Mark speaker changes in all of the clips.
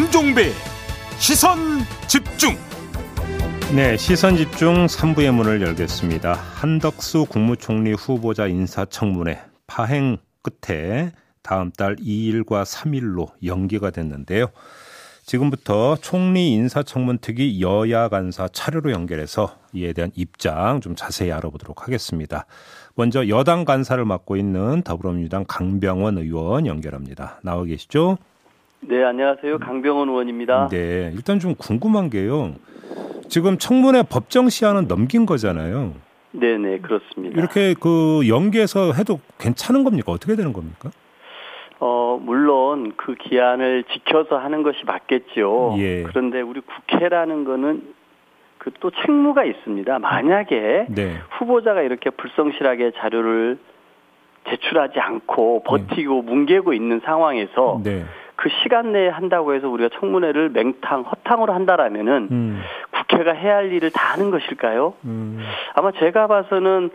Speaker 1: 김종배 시선 집중
Speaker 2: 네, 시선 집중 3부의 문을 열겠습니다. 한덕수 국무총리 후보자 인사청문회 파행 끝에 다음 달 2일과 3일로 연기가 됐는데요. 지금부터 총리 인사청문 특위 여야 간사 차례로 연결해서 이에 대한 입장 좀 자세히 알아보도록 하겠습니다. 먼저 여당 간사를 맡고 있는 더불어민주당 강병원 의원 연결합니다. 나와 계시죠?
Speaker 3: 네, 안녕하세요. 강병원 의원입니다.
Speaker 2: 네, 일단 좀 궁금한 게요. 지금 청문회 법정 시한은 넘긴 거잖아요.
Speaker 3: 네, 네, 그렇습니다.
Speaker 2: 이렇게 그 연기해서 해도 괜찮은 겁니까? 어떻게 되는 겁니까?
Speaker 3: 어, 물론 그 기한을 지켜서 하는 것이 맞겠죠.
Speaker 2: 예.
Speaker 3: 그런데 우리 국회라는 거는 그 또 책무가 있습니다. 만약에
Speaker 2: 네.
Speaker 3: 후보자가 이렇게 불성실하게 자료를 제출하지 않고 버티고 뭉개고 있는 상황에서
Speaker 2: 네.
Speaker 3: 그 시간 내에 한다고 해서 우리가 청문회를 맹탕, 허탕으로 한다라면은
Speaker 2: 음,
Speaker 3: 국회가 해야 할 일을 다 하는 것일까요?
Speaker 2: 음,
Speaker 3: 아마 제가 봐서는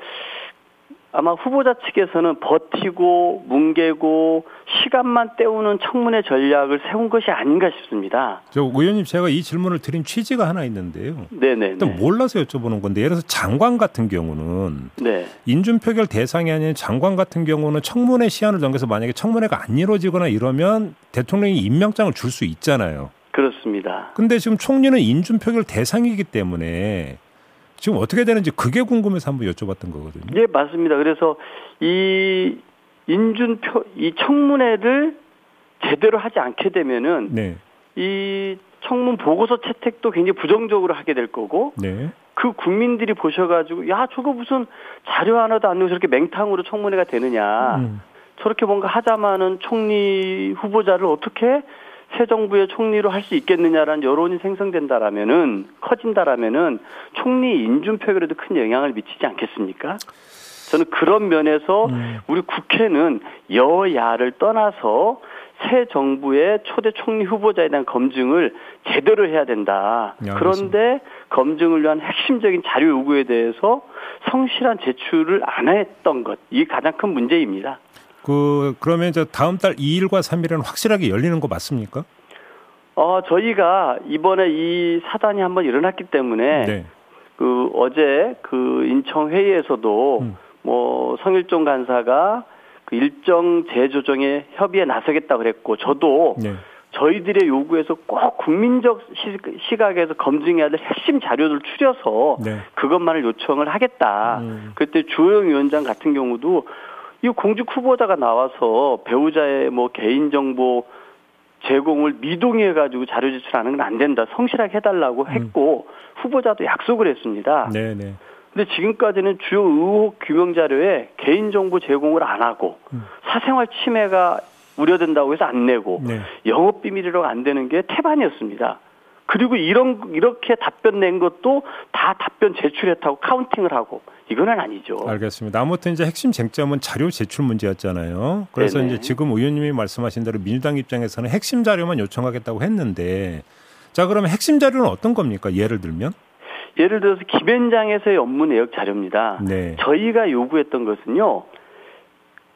Speaker 3: 아마 후보자 측에서는 버티고 뭉개고 시간만 때우는 청문회 전략을 세운 것이 아닌가 싶습니다.
Speaker 2: 저 의원님 제가 이 질문을 드린 취지가 하나 있는데요.
Speaker 3: 네네.
Speaker 2: 일단 몰라서 여쭤보는 건데 예를 들어서 장관 같은 경우는
Speaker 3: 네.
Speaker 2: 인준 표결 대상이 아닌 장관 같은 경우는 청문회 시한을 넘겨서 만약에 청문회가 안 이루어지거나 이러면 대통령이 임명장을 줄 수 있잖아요.
Speaker 3: 그렇습니다.
Speaker 2: 근데 지금 총리는 인준 표결 대상이기 때문에 지금 어떻게 되는지 그게 궁금해서 한번 여쭤봤던 거거든요.
Speaker 3: 예, 맞습니다. 그래서 이 인준표 이 청문회를 제대로 하지 않게 되면은
Speaker 2: 네,
Speaker 3: 이 청문 보고서 채택도 굉장히 부정적으로 하게 될 거고
Speaker 2: 네,
Speaker 3: 그 국민들이 보셔가지고 야 저거 무슨 자료 하나도 안 내고 저렇게 맹탕으로 청문회가 되느냐
Speaker 2: 음,
Speaker 3: 저렇게 뭔가 하자마는 총리 후보자를 어떻게 새 정부의 총리로 할 수 있겠느냐라는 여론이 생성된다라면은 커진다라면은 총리 인준 표결에도 큰 영향을 미치지 않겠습니까? 저는 그런 면에서
Speaker 2: 음.
Speaker 3: 우리 국회는 여야를 떠나서 새 정부의 초대 총리 후보자에 대한 검증을 제대로 해야 된다.
Speaker 2: 네.
Speaker 3: 그런데 검증을 위한 핵심적인 자료 요구에 대해서 성실한 제출을 안 했던 것, 이게 가장 큰 문제입니다.
Speaker 2: 그 그러면 이제 다음 달 2일과 3일은 확실하게 열리는 거 맞습니까?
Speaker 3: 어, 저희가 이번에 이 사단이 한번 일어났기 때문에
Speaker 2: 네.
Speaker 3: 그 어제 그 인청 회의에서도
Speaker 2: 음.
Speaker 3: 뭐 성일종 간사가 그 일정 재조정에 협의에 나서겠다 그랬고 저도
Speaker 2: 네.
Speaker 3: 저희들의 요구에서 꼭 국민적 시- 시각에서 검증해야 될 핵심 자료를 추려서
Speaker 2: 네.
Speaker 3: 그것만을 요청을 하겠다.
Speaker 2: 음.
Speaker 3: 그때 주호영 위원장 같은 경우도 이 공직 후보자가 나와서 배우자의 뭐 개인정보 제공을 미동해 가지고 자료 제출하는 건 안 된다. 성실하게 해달라고 했고 후보자도 약속을 했습니다.
Speaker 2: 음. 네, 네.
Speaker 3: 근데 지금까지는 주요 의혹 규명 자료에 개인정보 제공을 안 하고
Speaker 2: 음.
Speaker 3: 사생활 침해가 우려된다고 해서 안 내고
Speaker 2: 네.
Speaker 3: 영업 비밀이라고 안 되는 게 태반이었습니다. 그리고 이런 이렇게 답변 낸 것도 다 답변 제출했다고 카운팅을 하고 이거는 아니죠.
Speaker 2: 알겠습니다. 아무튼 이제 핵심 쟁점은 자료 제출 문제였잖아요. 그래서
Speaker 3: 네네.
Speaker 2: 이제 지금 의원님이 말씀하신 대로 민주당 입장에서는 핵심 자료만 요청하겠다고 했는데 자 그러면 핵심 자료는 어떤 겁니까? 예를 들면
Speaker 3: 예를 들어서 김현장에서의 업무 내역 자료입니다.
Speaker 2: 네.
Speaker 3: 저희가 요구했던 것은요.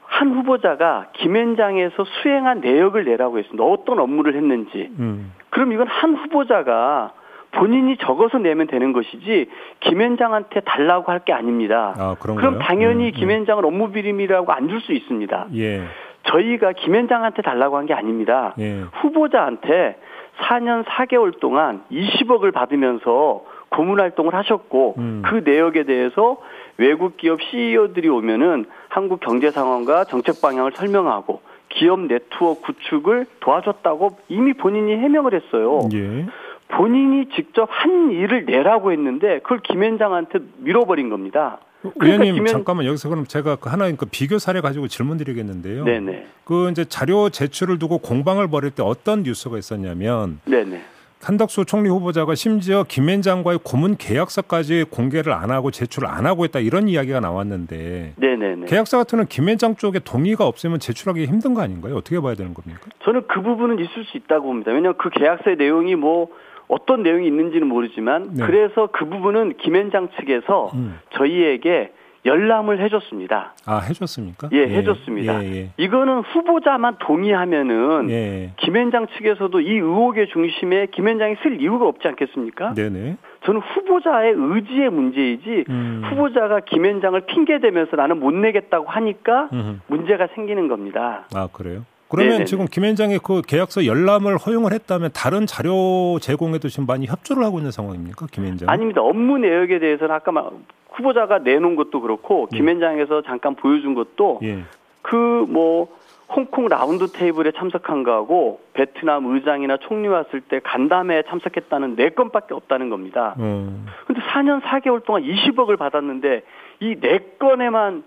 Speaker 3: 한 후보자가 김현장에서 수행한 내역을 내라고 했습니다. 어떤 업무를 했는지.
Speaker 2: 음.
Speaker 3: 그럼 이건 한 후보자가 본인이 적어서 내면 되는 것이지 김현장한테 달라고 할 게 아닙니다.
Speaker 2: 아?
Speaker 3: 그럼 당연히
Speaker 2: 음, 음.
Speaker 3: 김현장은 업무 비밀이라고 안 줄 수 있습니다.
Speaker 2: 예.
Speaker 3: 저희가 김현장한테 달라고 한 게 아닙니다.
Speaker 2: 예.
Speaker 3: 후보자한테 4년 4개월 동안 20억을 받으면서 고문 활동을 하셨고
Speaker 2: 음.
Speaker 3: 그 내역에 대해서 외국 기업 CEO들이 오면은 한국 경제 상황과 정책 방향을 설명하고 기업 네트워크 구축을 도와줬다고 이미 본인이 해명을 했어요.
Speaker 2: 예.
Speaker 3: 본인이 직접 한 일을 내라고 했는데 그걸 김현장한테 밀어버린 겁니다. 그러니까
Speaker 2: 의원님
Speaker 3: 김현-
Speaker 2: 잠깐만 여기서 그럼 제가 그 하나 그 비교 사례 가지고 질문드리겠는데요.
Speaker 3: 네네.
Speaker 2: 그 이제 자료 제출을 두고 공방을 벌일 때 어떤 뉴스가 있었냐면
Speaker 3: 네네.
Speaker 2: 한덕수 총리 후보자가 심지어 김앤 장과의 고문 계약서까지 공개를 안 하고 제출을 안 하고 있다 이런 이야기가 나왔는데
Speaker 3: 네네네.
Speaker 2: 계약서 같은 김앤장 쪽에 동의가 없으면 제출하기 힘든 거 아닌가요? 어떻게 봐야 되는 겁니까?
Speaker 3: 저는 그 부분은 있을 수 있다고 봅니다. 왜냐하면 그 계약서의 내용이 뭐 어떤 내용이 있는지는 모르지만
Speaker 2: 네.
Speaker 3: 그래서 그 부분은 김현장 측에서
Speaker 2: 음.
Speaker 3: 저희에게 열람을 해줬습니다.
Speaker 2: 아 해줬습니까?
Speaker 3: 예, 해줬습니다. 예, 예. 이거는 후보자만 동의하면은 예. 김현장 측에서도 이 의혹의 중심에 김현장이 쓸 이유가 없지 않겠습니까?
Speaker 2: 네네.
Speaker 3: 저는 후보자의 의지의 문제이지 음. 후보자가 김현장을 핑계 대면서 나는 못 내겠다고 하니까 음흠. 문제가 생기는 겁니다.
Speaker 2: 아 그래요? 그러면 네네. 지금 김현장의 그 계약서 열람을 허용을 했다면 다른 자료 제공에도 지금 많이 협조를 하고 있는 상황입니까, 김현장?
Speaker 3: 아닙니다. 업무 내역에 대해서는 아까 막 후보자가 내놓은 것도 그렇고 예. 김현장에서 잠깐 보여준 것도 예. 그뭐 홍콩 라운드 테이블에 참석한 거하고 베트남 의장이나 총리 왔을 때 간담회에 참석했다는 네 건밖에 없다는 겁니다. 음. 근데 4년 4개월 동안 20억을 받았는데 이 네 건에만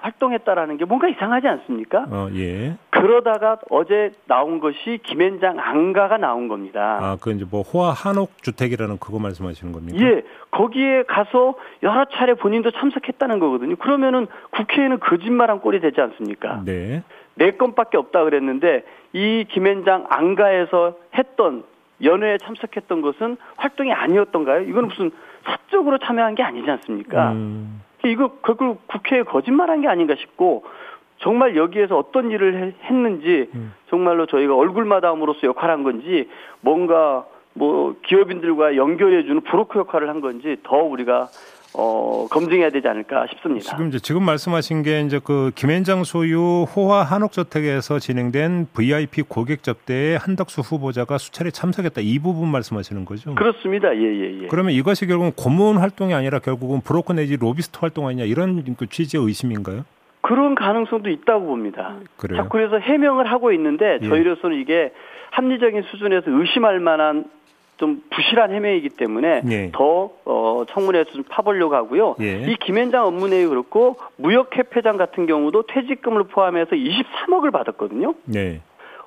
Speaker 3: 활동했다라는 게 뭔가 이상하지 않습니까?
Speaker 2: 어, 예.
Speaker 3: 그러다가 어제 나온 것이 김현장 안가가 나온 겁니다.
Speaker 2: 아, 그 이제 뭐 호화 한옥 주택이라는 그거 말씀하시는 겁니까?
Speaker 3: 예. 거기에 가서 여러 차례 본인도 참석했다는 거거든요. 그러면은 국회에는 거짓말한 꼴이 되지 않습니까?
Speaker 2: 네.
Speaker 3: 네 건밖에 없다 그랬는데 이 김현장 안가에서 했던 연회에 참석했던 것은 활동이 아니었던가요? 이건 무슨 사적으로 참여한 게 아니지 않습니까? 음. 이거 결국 국회에 거짓말한 게 아닌가 싶고 정말 여기에서 어떤 일을 했는지 음. 정말로 저희가 얼굴마담으로서 역할한 건지 뭔가 뭐 기업인들과 연결해주는 브로커 역할을 한 건지 더 우리가 어, 검증해야 되지 않을까 싶습니다.
Speaker 2: 지금 이제 지금 말씀하신 게 이제 그 김현장 소유 호화 한옥저택에서 진행된 VIP 고객 접대에 한덕수 후보자가 수차례 참석했다 이 부분 말씀하시는 거죠?
Speaker 3: 그렇습니다. 예, 예, 예.
Speaker 2: 그러면 이것이 결국은 고문 활동이 아니라 결국은 브로커 내지 로비스트 활동 아니냐 이런 그 취지의 의심인가요?
Speaker 3: 그런 가능성도 있다고 봅니다.
Speaker 2: 그래요?
Speaker 3: 자꾸 그래서 해명을 하고 있는데 예. 저희로서는 이게 합리적인 수준에서 의심할 만한 좀 부실한 해명이기 때문에 예. 더 어, 청문회에서 좀 파보려고 하고요. 예. 이 김현장 업무내이 그렇고 무역협회장 같은 경우도 퇴직금을 포함해서 23억을 받았거든요.
Speaker 2: 예.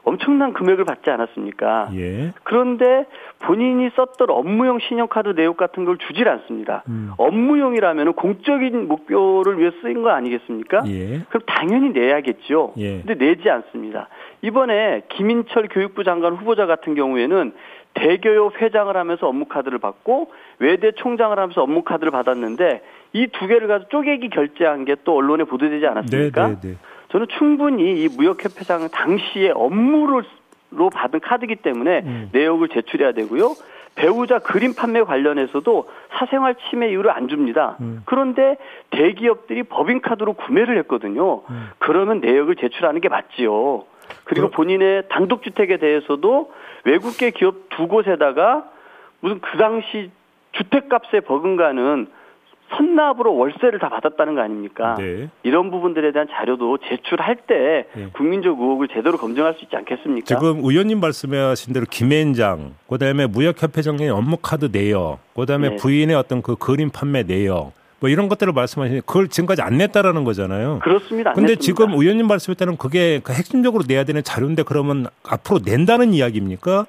Speaker 3: 엄청난 금액을 받지 않았습니까?
Speaker 2: 예.
Speaker 3: 그런데 본인이 썼던 업무용 신용카드 내역 같은 걸 주질 않습니다. 음. 업무용이라면 공적인 목표를 위해 쓰인 거 아니겠습니까?
Speaker 2: 예.
Speaker 3: 그럼 당연히 내야겠죠.
Speaker 2: 예.
Speaker 3: 근데 내지 않습니다. 이번에 김인철 교육부 장관 후보자 같은 경우에는 대교협 회장을 하면서 업무 카드를 받고 외대 총장을 하면서 업무 카드를 받았는데 이 두 개를 가지고 쪼개기 결제한 게 또 언론에 보도되지 않았습니까?
Speaker 2: 네, 네, 네.
Speaker 3: 저는 충분히 이 무역협회장은 당시에 업무로 받은 카드기 때문에 음. 내역을 제출해야 되고요. 배우자 그림 판매 관련해서도 사생활 침해 이유를 안 줍니다. 음. 그런데 대기업들이 법인카드로 구매를 했거든요. 음. 그러면 내역을 제출하는 게 맞지요. 그리고 본인의 단독주택에 대해서도 외국계 기업 두 곳에다가 무슨 그 당시 주택값에 버금가는 선납으로 월세를 다 받았다는 거 아닙니까?
Speaker 2: 네.
Speaker 3: 이런 부분들에 대한 자료도 제출할 때 네. 국민적 의혹을 제대로 검증할 수 있지 않겠습니까?
Speaker 2: 지금 의원님 말씀하신 대로 김앤장, 그다음에 무역협회장의 업무 카드 내역, 그다음에 네. 부인의 어떤 그 그림 판매 내역, 뭐 이런 것들을 말씀하시니 그걸 지금까지 안 냈다라는 거잖아요.
Speaker 3: 그렇습니다.
Speaker 2: 근데 지금 의원님 말씀에 따르면 그게 그 핵심적으로 내야 되는 자료인데 그러면 앞으로 낸다는 이야기입니까?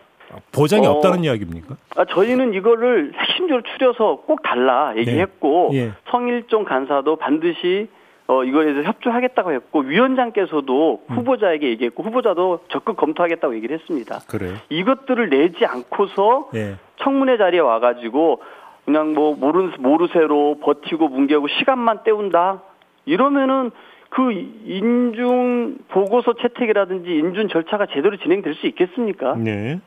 Speaker 2: 보장이 어, 없다는 이야기입니까?
Speaker 3: 아, 저희는 이거를 핵심적으로 추려서 꼭 달라 얘기했고
Speaker 2: 네. 예.
Speaker 3: 성일종 간사도 반드시 어, 이거에 대해서 협조하겠다고 했고 위원장께서도 음. 후보자에게 얘기했고 후보자도 적극 검토하겠다고 얘기를 했습니다.
Speaker 2: 그래요.
Speaker 3: 이것들을 내지 않고서
Speaker 2: 예.
Speaker 3: 청문회 자리에 와가지고 그냥 뭐 모르, 모르쇠로 버티고 뭉개고 시간만 때운다? 이러면은 그 인중 보고서 채택이라든지 인준 절차가 제대로 진행될 수 있겠습니까?
Speaker 2: 네.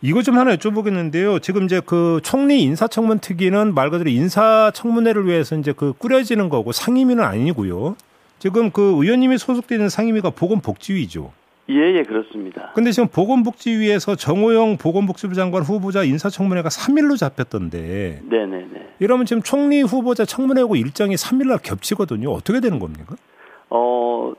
Speaker 2: 이거 좀 하나 여쭤보겠는데요. 지금 이제 그 총리 인사청문 특위는 말 그대로 인사청문회를 위해서 이제 그 꾸려지는 거고 상임위는 아니고요. 지금 그 의원님이 소속되는 상임위가 보건복지위죠.
Speaker 3: 예, 예, 그렇습니다.
Speaker 2: 근데 지금 보건복지위에서 정호영 보건복지부 장관 후보자 인사청문회가 3일로 잡혔던데.
Speaker 3: 네네네.
Speaker 2: 이러면 지금 총리 후보자 청문회하고 일정이 3일날 겹치거든요. 어떻게 되는 겁니까?
Speaker 3: 어,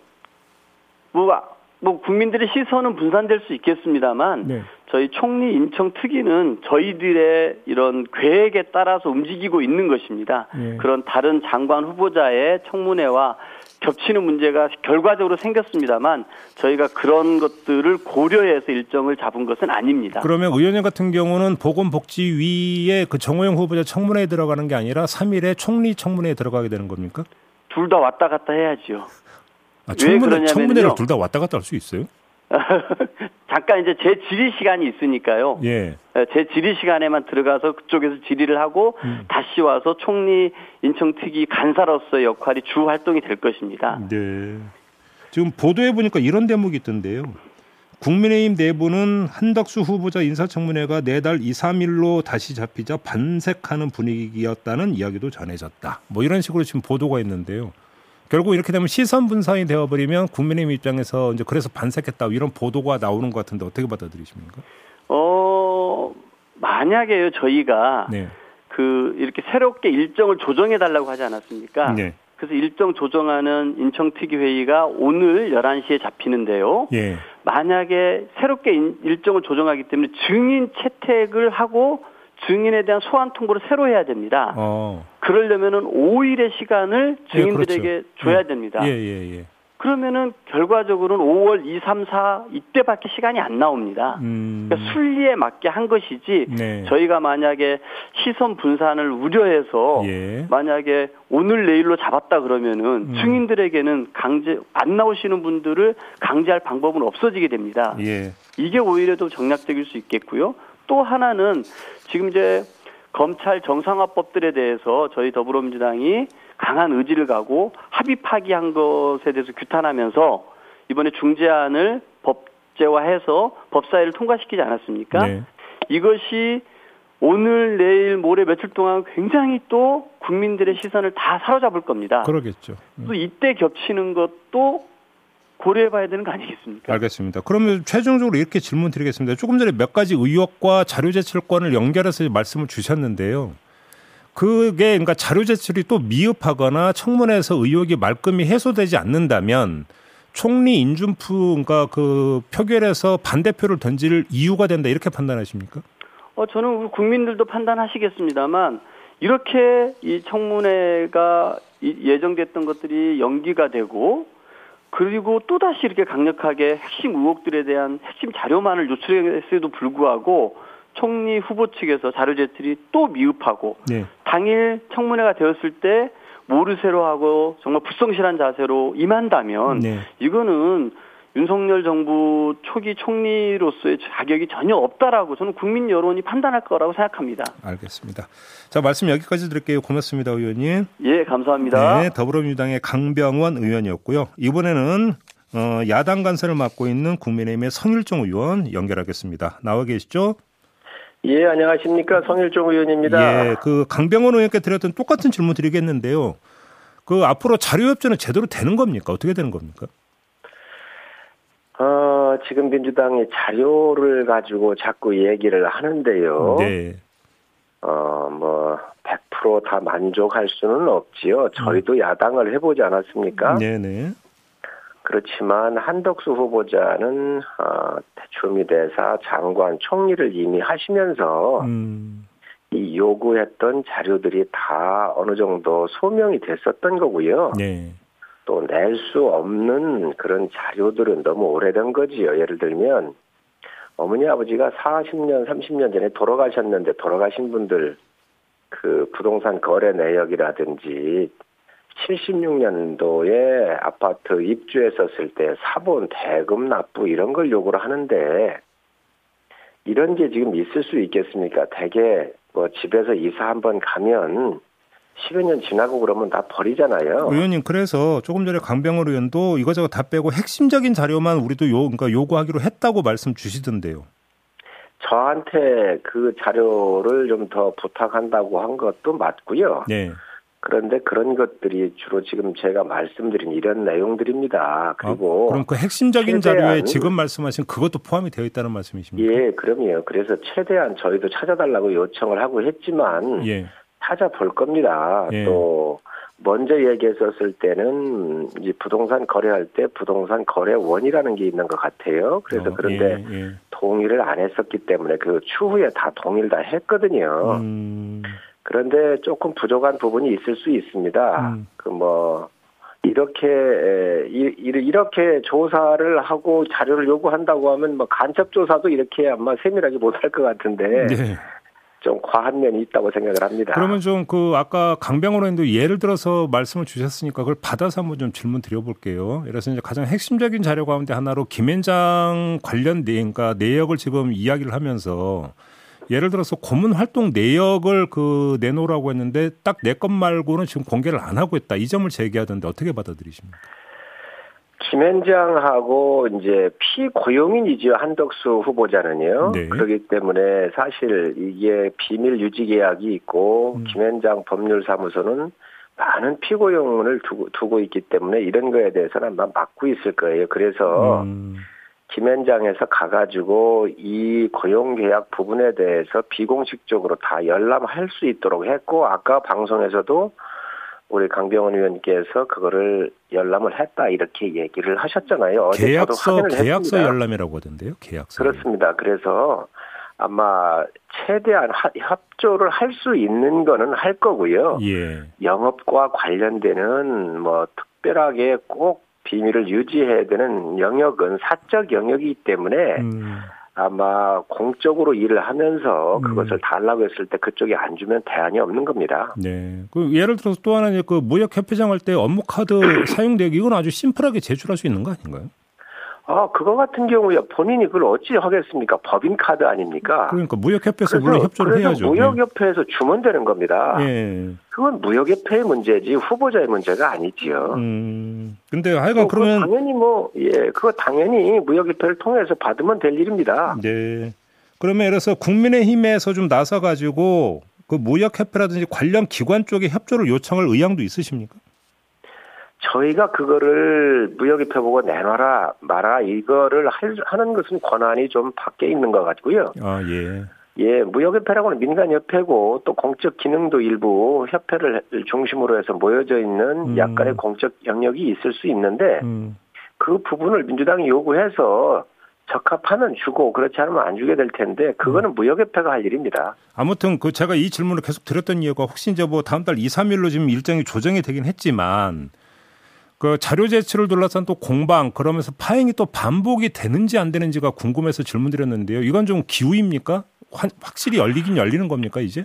Speaker 3: 뭐, 뭐 국민들의 시선은 분산될 수 있겠습니다만 네. 저희 총리 인청 특위는 저희들의 이런 계획에 따라서 움직이고 있는 것입니다. 네. 그런 다른 장관 후보자의 청문회와 겹치는 문제가 결과적으로 생겼습니다만 저희가 그런 것들을 고려해서 일정을 잡은 것은 아닙니다.
Speaker 2: 그러면 의원님 같은 경우는 보건복지위에 그 정호영 후보자 청문회에 들어가는 게 아니라 3일에 총리 청문회에 들어가게 되는 겁니까?
Speaker 3: 둘 다 왔다 갔다 해야죠.
Speaker 2: 아, 청문회, 청문회를 둘 다 왔다 갔다 할 수 있어요?
Speaker 3: 잠깐 이제 제 질의 시간이 있으니까요.
Speaker 2: 예.
Speaker 3: 예, 제 질의 시간에만 들어가서 그쪽에서 질의를 하고
Speaker 2: 음.
Speaker 3: 다시 와서 총리 인청특위 간사로서의 역할이 주 활동이 될 것입니다.
Speaker 2: 네. 지금 보도해 보니까 이런 대목이 있던데요. 국민의힘 내부는 한덕수 후보자 인사청문회가 내달 2, 3일로 다시 잡히자 반색하는 분위기였다는 이야기도 전해졌다. 뭐 이런 식으로 지금 보도가 있는데요. 결국 이렇게 되면 시선 분산이 되어버리면 국민의힘 입장에서 이제 그래서 반색했다 이런 보도가 나오는 것 같은데 어떻게 받아들이십니까?
Speaker 3: 어, 만약에요, 저희가
Speaker 2: 네.
Speaker 3: 그 이렇게 새롭게 일정을 조정해 달라고 하지 않았습니까?
Speaker 2: 네.
Speaker 3: 그래서 일정 조정하는 인청특위 회의가 오늘 11시에 잡히는데요.
Speaker 2: 예.
Speaker 3: 만약에 새롭게 인- 일정을 조정하기 때문에 증인 채택을 하고 증인에 대한 소환 통보를 새로 해야 됩니다.
Speaker 2: 어.
Speaker 3: 그러려면은 5일의 시간을
Speaker 2: 예,
Speaker 3: 증인들에게
Speaker 2: 그렇죠.
Speaker 3: 줘야
Speaker 2: 예.
Speaker 3: 됩니다.
Speaker 2: 예, 예, 예.
Speaker 3: 그러면은 결과적으로는 5월 2, 3, 4 이때밖에 시간이 안 나옵니다.
Speaker 2: 음.
Speaker 3: 그러니까 순리에 맞게 한 것이지
Speaker 2: 네.
Speaker 3: 저희가 만약에 시선 분산을 우려해서
Speaker 2: 예.
Speaker 3: 만약에 오늘 내일로 잡았다 그러면은
Speaker 2: 음.
Speaker 3: 증인들에게는 강제 안 나오시는 분들을 강제할 방법은 없어지게 됩니다.
Speaker 2: 예.
Speaker 3: 이게 오히려 더 정략적일 수 있겠고요. 또 하나는 지금 이제 검찰 정상화법들에 대해서 저희 더불어민주당이 강한 의지를 가고 합의 파기한 것에 대해서 규탄하면서 이번에 중재안을 법제화해서 법사위를 통과시키지 않았습니까?
Speaker 2: 네.
Speaker 3: 이것이 오늘, 내일, 모레 며칠 동안 굉장히 또 국민들의 시선을 다 사로잡을 겁니다.
Speaker 2: 그러겠죠. 음.
Speaker 3: 또 이때 겹치는 것도 고려해 봐야 되는 거 아니겠습니까?
Speaker 2: 알겠습니다. 그러면 최종적으로 이렇게 질문 드리겠습니다. 조금 전에 몇 가지 의혹과 자료 제출권을 연결해서 말씀을 주셨는데요. 그게 그러니까 자료 제출이 또 미흡하거나 청문회에서 의혹이 말끔히 해소되지 않는다면 총리 인준프 그러니까 그 표결에서 반대표를 던질 이유가 된다 이렇게 판단하십니까?
Speaker 3: 어, 저는 우리 국민들도 판단하시겠습니다만 이렇게 이 청문회가 이- 예정됐던 것들이 연기가 되고 그리고 또다시 이렇게 강력하게 핵심 의혹들에 대한 핵심 자료만을 요출했음에도 불구하고 총리 후보 측에서 자료 제출이 또 미흡하고
Speaker 2: 네.
Speaker 3: 당일 청문회가 되었을 때 모르쇠로 하고 정말 불성실한 자세로 임한다면
Speaker 2: 네.
Speaker 3: 이거는 윤석열 정부 초기 총리로서의 자격이 전혀 없다라고 저는 국민 여론이 판단할 거라고 생각합니다.
Speaker 2: 알겠습니다. 자 말씀 여기까지 드릴게요. 고맙습니다, 의원님.
Speaker 3: 예, 감사합니다.
Speaker 2: 네, 더불어민주당의 강병원 의원이었고요. 이번에는 어, 야당 간사를 맡고 있는 국민의힘의 성일종 의원 연결하겠습니다. 나와 계시죠?
Speaker 4: 예, 안녕하십니까. 성일종 의원입니다.
Speaker 2: 예, 그 강병원 의원께 드렸던 똑같은 질문 드리겠는데요. 그 앞으로 자료 협조는 제대로 되는 겁니까? 어떻게 되는 겁니까?
Speaker 4: 어, 지금 민주당이 자료를 가지고 자꾸 얘기를 하는데요.
Speaker 2: 네.
Speaker 4: 어, 뭐, 100%다 만족할 수는 없지요. 저희도 야당을 해보지 않았습니까?
Speaker 2: 음. 네네.
Speaker 4: 그렇지만 한덕수 후보자는, 어, 추미 대사, 장관, 총리를 이미 하시면서
Speaker 2: 음,
Speaker 4: 이 요구했던 자료들이 다 어느 정도 소명이 됐었던 거고요.
Speaker 2: 네.
Speaker 4: 또 낼 수 없는 그런 자료들은 너무 오래된 거지요. 예를 들면 어머니 아버지가 40년, 30년 전에 돌아가셨는데 돌아가신 분들 그 부동산 거래 내역이라든지 76년도에 아파트 입주했었을 때 사본 대금 납부 이런 걸 요구를 하는데 이런 게 지금 있을 수 있겠습니까? 대개 뭐 집에서 이사 한번 가면 10여 년 지나고 그러면 다 버리잖아요.
Speaker 2: 의원님 그래서 조금 전에 강병원 의원도 이거저거 다 빼고 핵심적인 자료만 우리도 요 그러니까 요구하기로 했다고 말씀 주시던데요.
Speaker 4: 저한테 그 자료를 좀 더 부탁한다고 한 것도 맞고요.
Speaker 2: 네.
Speaker 4: 그런데 그런 것들이 주로 지금 제가 말씀드린 이런 내용들입니다. 그리고
Speaker 2: 아, 그럼 그 핵심적인 자료에 지금 말씀하신 그것도 포함이 되어 있다는 말씀이십니까?
Speaker 4: 예, 그럼요. 그래서 최대한 저희도 찾아달라고 요청을 하고 했지만
Speaker 2: 예.
Speaker 4: 찾아볼 겁니다.
Speaker 2: 예.
Speaker 4: 또 먼저 얘기했었을 때는 이제 부동산 거래할 때 부동산 거래원이라는 게 있는 것 같아요. 그래서
Speaker 2: 어,
Speaker 4: 그런데
Speaker 2: 예, 예.
Speaker 4: 동의를 안 했었기 때문에 그 추후에 다 동의를 다 했거든요.
Speaker 2: 음,
Speaker 4: 그런데 조금 부족한 부분이 있을 수 있습니다.
Speaker 2: 음.
Speaker 4: 그뭐 이렇게 이렇게 조사를 하고 자료를 요구한다고 하면 뭐 간첩 조사도 이렇게 아마 세밀하게 못 할 것 같은데
Speaker 2: 네.
Speaker 4: 좀 과한 면이 있다고 생각을 합니다.
Speaker 2: 그러면 좀 그 아까 강병원 의원도 예를 들어서 말씀을 주셨으니까 그걸 받아서 한번 좀 질문 드려볼게요. 그래서 이제 가장 핵심적인 자료 가운데 하나로 김앤장 관련 내, 그러니까 내역을 지금 이야기를 하면서 예를 들어서 고문 활동 내역을 그 내놓으라고 했는데 딱 내 것 말고는 지금 공개를 안 하고 있다. 이 점을 제기하던데 어떻게 받아들이십니까?
Speaker 4: 김현장하고 이제 피고용인이죠 한덕수 후보자는요.
Speaker 2: 네.
Speaker 4: 그렇기 때문에 사실 이게 비밀 유지 계약이 있고
Speaker 2: 음.
Speaker 4: 김현장 법률사무소는 많은 피고용을 두고, 두고 있기 때문에 이런 거에 대해서는 아마 막고 있을 거예요. 그래서
Speaker 2: 음,
Speaker 4: 김현장에서 가가지고 이 고용 계약 부분에 대해서 비공식적으로 다 열람할 수 있도록 했고 아까 방송에서도 우리 강병원 의원께서 그거를 열람을 했다 이렇게 얘기를 하셨잖아요. 어제 저도
Speaker 2: 계약서
Speaker 4: 확인을
Speaker 2: 계약서
Speaker 4: 했습니다.
Speaker 2: 열람이라고 하던데요. 계약서.
Speaker 4: 그렇습니다. 그래서 아마 최대한 하- 협조를 할 수 있는 거는 할 거고요.
Speaker 2: 예.
Speaker 4: 영업과 관련되는 뭐 특별하게 꼭 비밀을 유지해야 되는 영역은 사적 영역이기 때문에
Speaker 2: 음,
Speaker 4: 아마 공적으로 일을 하면서
Speaker 2: 음.
Speaker 4: 그것을 달라고 했을 때 그쪽이 안 주면 대안이 없는 겁니다.
Speaker 2: 네. 그 예를 들어서 또 하나 이제 그 무역 협회장 할 때 업무 카드 사용 내역 이건 아주 심플하게 제출할 수 있는 거 아닌가요?
Speaker 4: 아, 그거 같은 경우에 본인이 그걸 어찌 하겠습니까? 법인 카드 아닙니까?
Speaker 2: 그러니까 무역협회에서 물론 협조를
Speaker 4: 그래서
Speaker 2: 해야죠.
Speaker 4: 무역협회에서 주면 되는 겁니다.
Speaker 2: 예.
Speaker 4: 그건 무역협회의 문제지 후보자의 문제가 아니지요.
Speaker 2: 음. 근데 하여간
Speaker 4: 뭐
Speaker 2: 그러면
Speaker 4: 당연히 뭐, 예, 그거 당연히 무역협회를 통해서 받으면 될 일입니다.
Speaker 2: 네. 그러면 들어서 국민의힘에서 좀 나서 가지고 그 무역협회라든지 관련 기관 쪽에 협조를 요청할 의향도 있으십니까?
Speaker 4: 저희가 그거를 무역협회 보고 내놔라, 마라, 이거를 할- 하는 것은 권한이 좀 밖에 있는 것 같고요.
Speaker 2: 아, 예.
Speaker 4: 예, 무역협회라고는 민간협회고 또 공적 기능도 일부 협회를 중심으로 해서 모여져 있는
Speaker 2: 음.
Speaker 4: 약간의 공적 영역이 있을 수 있는데
Speaker 2: 음.
Speaker 4: 그 부분을 민주당이 요구해서 적합하면 주고 그렇지 않으면 안 주게 될 텐데 그거는
Speaker 2: 음.
Speaker 4: 무역협회가 할 일입니다.
Speaker 2: 아무튼 그 제가 이 질문을 계속 드렸던 이유가 혹시 이제 뭐 다음 달 2, 3일로 지금 일정이 조정이 되긴 했지만 그 자료 제출을 둘러싼 또 공방 그러면서 파행이 또 반복이 되는지 안 되는지가 궁금해서 질문드렸는데요. 이건 좀 기우입니까? 확- 확실히 열리긴 열리는 겁니까 이제?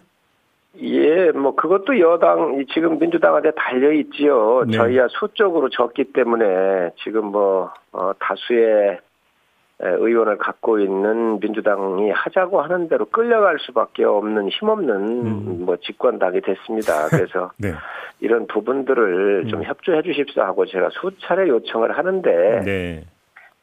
Speaker 4: 예, 뭐 그것도 여당 이 지금 민주당한테 달려 있지요.
Speaker 2: 네.
Speaker 4: 저희야 수적으로 졌기 때문에 지금 뭐 어, 다수의 에, 의원을 갖고 있는 민주당이 하자고 하는 대로 끌려갈 수밖에 없는 힘없는
Speaker 2: 음.
Speaker 4: 뭐 집권당이 됐습니다. 그래서
Speaker 2: 네.
Speaker 4: 이런 부분들을 좀
Speaker 2: 음.
Speaker 4: 협조해 주십시오 하고 제가 수차례 요청을 하는데
Speaker 2: 네.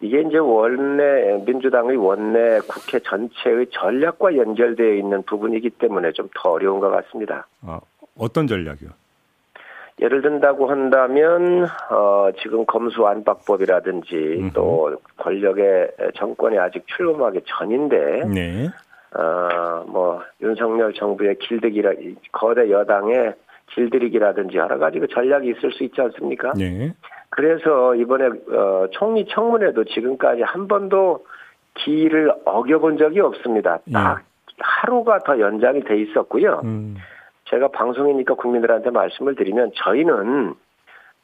Speaker 4: 이게 이제 원내 민주당의 원내 국회 전체의 전략과 연결되어 있는 부분이기 때문에 좀 더 어려운 것 같습니다.
Speaker 2: 아, 어떤 전략이요?
Speaker 4: 예를 든다고 한다면 어 지금 검수 안박법이라든지
Speaker 2: 음흠.
Speaker 4: 또 권력의 정권이 아직 출범하기 전인데
Speaker 2: 네.
Speaker 4: 어뭐 윤석열 정부의 길들이라 거대 여당의 길들이기라든지 여러 가지 그 전략이 있을 수 있지 않습니까?
Speaker 2: 네.
Speaker 4: 그래서 이번에 어, 총리 청문회도 지금까지 한 번도 기일을 어겨본 적이 없습니다. 딱 하루가 더 연장이 돼 있었고요.
Speaker 2: 음.
Speaker 4: 제가 방송이니까 국민들한테 말씀을 드리면 저희는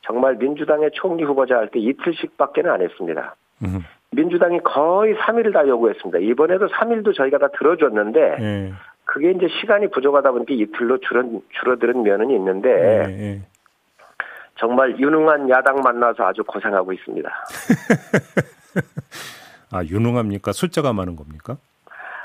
Speaker 4: 정말 민주당의 총리 후보자 할 때 이틀씩밖에는 안 했습니다.
Speaker 2: 음.
Speaker 4: 민주당이 거의 3일을 다 요구했습니다. 이번에도 3일도 저희가 다 들어줬는데
Speaker 2: 네.
Speaker 4: 그게 이제 시간이 부족하다 보니까 이틀로 줄어, 줄어드는 면은 있는데
Speaker 2: 네. 네.
Speaker 4: 정말 유능한 야당 만나서 아주 고생하고 있습니다.
Speaker 2: 아, 유능합니까? 숫자가 많은 겁니까?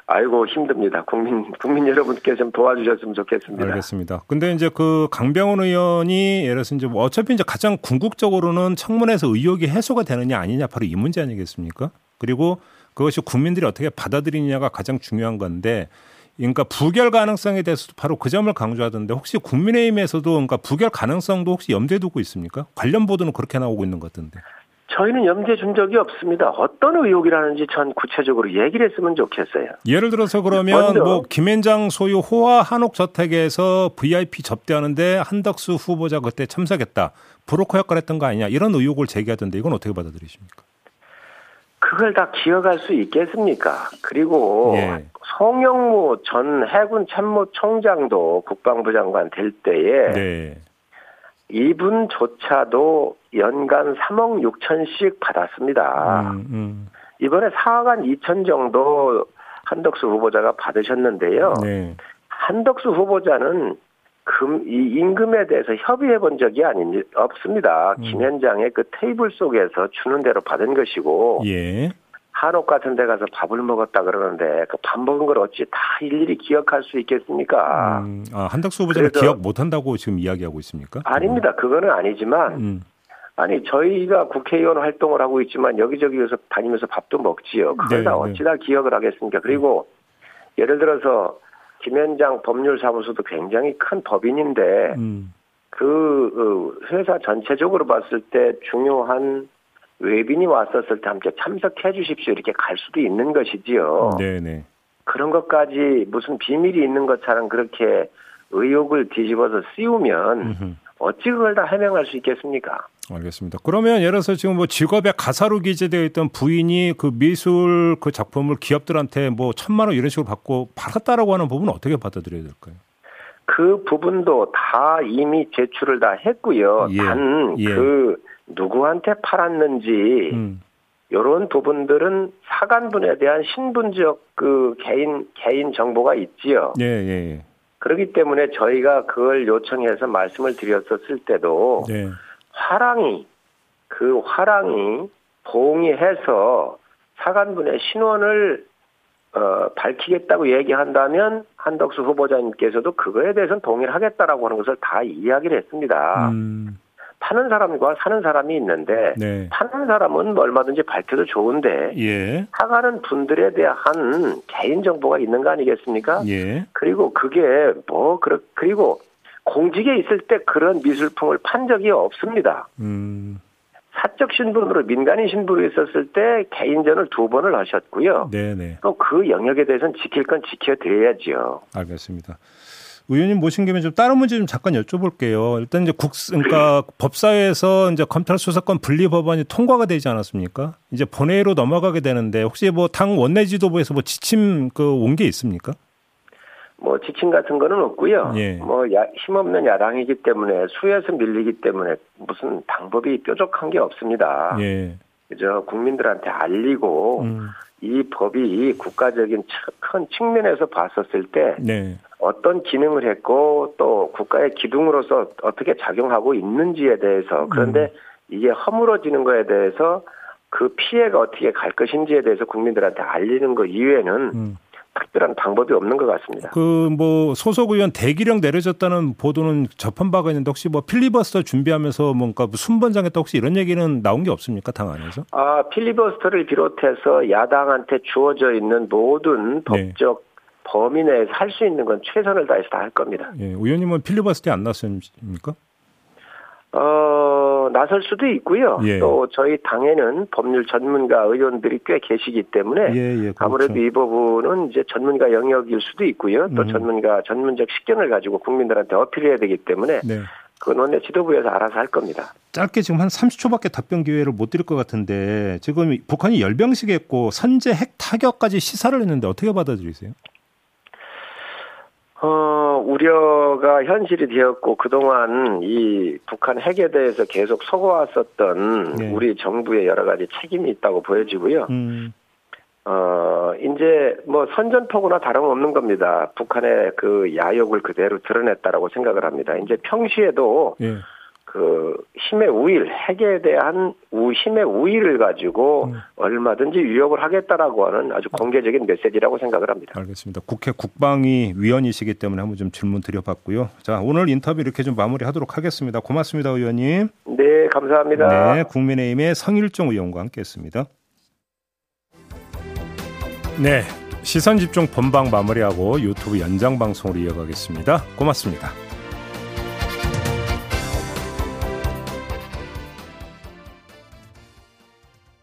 Speaker 4: 아이고 힘듭니다. 국민 국민 여러분께 좀 도와주셨으면 좋겠습니다.
Speaker 2: 알겠습니다. 근데 이제 그 강병원 의원이 예를 들어서 이제 뭐 어차피 이제 가장 궁극적으로는 청문회에서 의혹이 해소가 되느냐 아니냐 바로 이 문제 아니겠습니까? 그리고 그것이 국민들이 어떻게 받아들이느냐가 가장 중요한 건데 그러니까 부결 가능성에 대해서도 바로 그 점을 강조하던데 혹시 국민의힘에서도 그러니까 부결 가능성도 혹시 염두에 두고 있습니까? 관련 보도는 그렇게 나오고 있는 것 같은데.
Speaker 4: 저희는 염두에 준 적이 없습니다. 어떤 의혹이라는지 전 구체적으로 얘기를 했으면 좋겠어요.
Speaker 2: 예를 들어서 그러면
Speaker 4: 먼저.
Speaker 2: 뭐 김앤장 소유 호화 한옥 저택에서 VIP 접대하는데 한덕수 후보자 그때 참석했다. 브로커 역할 했던 거 아니냐. 이런 의혹을 제기하던데 이건 어떻게 받아들이십니까?
Speaker 4: 그걸 다 기억할 수 있겠습니까? 그리고
Speaker 2: 예.
Speaker 4: 송영무 전 해군 참모총장도 국방부 장관 될 때에
Speaker 2: 네.
Speaker 4: 이분조차도 연간 3억 6천씩 받았습니다.
Speaker 2: 음, 음.
Speaker 4: 이번에 4억 한 2천 정도 한덕수 후보자가 받으셨는데요.
Speaker 2: 네.
Speaker 4: 한덕수 후보자는 금, 이 임금에 대해서 협의해 본 적이 아닌, 없습니다.
Speaker 2: 음.
Speaker 4: 김현장의 그 테이블 속에서 주는 대로 받은 것이고,
Speaker 2: 예.
Speaker 4: 한옥 같은 데 가서 밥을 먹었다 그러는데, 그 밥 먹은 걸 어찌 다 일일이 기억할 수 있겠습니까?
Speaker 2: 음, 아, 한덕수 후보자는 기억 못 한다고 지금 이야기하고 있습니까?
Speaker 4: 아닙니다. 그거는 아니지만,
Speaker 2: 음.
Speaker 4: 아니, 저희가 국회의원 활동을 하고 있지만, 여기저기에서 다니면서 밥도 먹지요. 그걸
Speaker 2: 네,
Speaker 4: 다
Speaker 2: 네.
Speaker 4: 어찌 다 기억을 하겠습니까? 그리고, 예를 들어서, 김현장 법률사무소도 굉장히 큰 법인인데,
Speaker 2: 음.
Speaker 4: 그 어, 회사 전체적으로 봤을 때 중요한 외빈이 왔었을 때 함께 참석해 주십시오 이렇게 갈 수도 있는 것이지요.
Speaker 2: 네, 네.
Speaker 4: 그런 것까지 무슨 비밀이 있는 것처럼 그렇게 의혹을 뒤집어서 씌우면
Speaker 2: 음흠.
Speaker 4: 어찌 그걸 다 해명할 수 있겠습니까?
Speaker 2: 알겠습니다. 그러면 예를 들어서 지금 뭐 직업에 가사로 기재되어 있던 부인이 그 미술 그 작품을 기업들한테 뭐 천만 원 이런 식으로 받고 팔았다라고 하는 부분은 어떻게 받아들여야 될까요?
Speaker 4: 그 부분도 다 이미 제출을 다 했고요.
Speaker 2: 예,
Speaker 4: 단
Speaker 2: 예.
Speaker 4: 그 누구한테 팔았는지
Speaker 2: 음.
Speaker 4: 이런 부분들은 사간분에 대한 신분적 그 개인 개인 정보가 있지요.
Speaker 2: 예, 예, 예.
Speaker 4: 그렇기 때문에 저희가 그걸 요청해서 말씀을 드렸었을 때도
Speaker 2: 네.
Speaker 4: 화랑이 그 화랑이 봉의해서 사간분의 신원을 어, 밝히겠다고 얘기한다면 한덕수 후보자님께서도 그거에 대해서는 동의를 하겠다라고 하는 것을 다 이야기를 했습니다.
Speaker 2: 음.
Speaker 4: 파는 사람과 사는 사람이 있는데
Speaker 2: 네.
Speaker 4: 파는 사람은 뭐 얼마든지 밝혀도 좋은데
Speaker 2: 예.
Speaker 4: 사가는 분들에 대한 개인 정보가 있는 거 아니겠습니까?
Speaker 2: 예.
Speaker 4: 그리고 그게 뭐 그렇 그리고 공직에 있을 때 그런 미술품을 판 적이 없습니다.
Speaker 2: 음.
Speaker 4: 사적 신분으로 민간인 신분으로 있었을 때 개인전을 두 번을 하셨고요.
Speaker 2: 네, 네.
Speaker 4: 또 그 영역에 대해서는 지킬 건 지켜드려야지요.
Speaker 2: 알겠습니다. 의원님 모신 김에 좀 다른 문제 좀 잠깐 여쭤볼게요. 일단 이제 국, 그러니까 법사위에서 이제 검찰 수사권 분리 법안이 통과가 되지 않았습니까? 이제 본회의로 넘어가게 되는데 혹시 뭐 당 원내 지도부에서 뭐 지침 그 온 게 있습니까?
Speaker 4: 뭐 지침 같은 거는 없고요.
Speaker 2: 예.
Speaker 4: 뭐 야- 힘없는 야당이기 때문에 수에서 밀리기 때문에 무슨 방법이 뾰족한 게 없습니다.
Speaker 2: 예.
Speaker 4: 그저 국민들한테 알리고
Speaker 2: 음,
Speaker 4: 이 법이 국가적인 차- 큰 측면에서 봤었을 때
Speaker 2: 네.
Speaker 4: 어떤 기능을 했고 또 국가의 기둥으로서 어떻게 작용하고 있는지에 대해서 그런데 이게 허물어지는 거에 대해서 그 피해가 어떻게 갈 것인지에 대해서 국민들한테 알리는 것 이외에는
Speaker 2: 음.
Speaker 4: 특별한 방법이 없는 것 같습니다.
Speaker 2: 그 뭐 소속 의원 대기령 내려졌다는 보도는 접한 바가 있는데 혹시 뭐 필리버스터 준비하면서 뭔가 뭐 순번장했다 혹시 이런 얘기는 나온 게 없습니까 당 안에서?
Speaker 4: 아 필리버스터를 비롯해서 야당한테 주어져 있는 모든
Speaker 2: 네.
Speaker 4: 법적 범위 내에서 할 수 있는 건 최선을 다해서 다 할 겁니다.
Speaker 2: 예, 의원님은 필리버스터에 안 나섰습니까?
Speaker 4: 어, 나설 수도 있고요.
Speaker 2: 예.
Speaker 4: 또 저희 당에는 법률 전문가 의원들이 꽤 계시기 때문에
Speaker 2: 예, 예. 그렇죠.
Speaker 4: 아무래도 이 부분은 이제 전문가 영역일 수도 있고요. 또
Speaker 2: 음.
Speaker 4: 전문가 전문적 식견을 가지고 국민들한테 어필해야 되기 때문에
Speaker 2: 네.
Speaker 4: 그건 원내 지도부에서 알아서 할 겁니다.
Speaker 2: 짧게 지금 한 30초밖에 답변 기회를 못 드릴 것 같은데 지금 북한이 열병식했고 선제 핵 타격까지 시사를 했는데 어떻게 받아들이세요?
Speaker 4: 어, 우려가 현실이 되었고 그동안 이 북한 핵에 대해서 계속 속아왔었던
Speaker 2: 네.
Speaker 4: 우리 정부의 여러 가지 책임이 있다고 보여지고요.
Speaker 2: 음,
Speaker 4: 어, 이제 뭐 선전포고나 다름없는 겁니다. 북한의 그 야욕을 그대로 드러냈다라고 생각을 합니다. 이제 평시에도
Speaker 2: 예.
Speaker 4: 그 힘의 우일, 핵에 대한 우, 힘의 우위를 가지고
Speaker 2: 음.
Speaker 4: 얼마든지 위협을 하겠다라고 하는 아주 공개적인 메시지라고 생각을 합니다.
Speaker 2: 알겠습니다. 국회 국방위 위원이시기 때문에 한번 좀 질문 드려봤고요. 자, 오늘 인터뷰 이렇게 좀 마무리하도록 하겠습니다. 고맙습니다, 의원님.
Speaker 4: 네, 감사합니다.
Speaker 2: 네, 국민의힘의 성일종 의원과 함께했습니다. 네, 시선 집중 본방 마무리하고 유튜브 연장 방송으로 이어가겠습니다. 고맙습니다.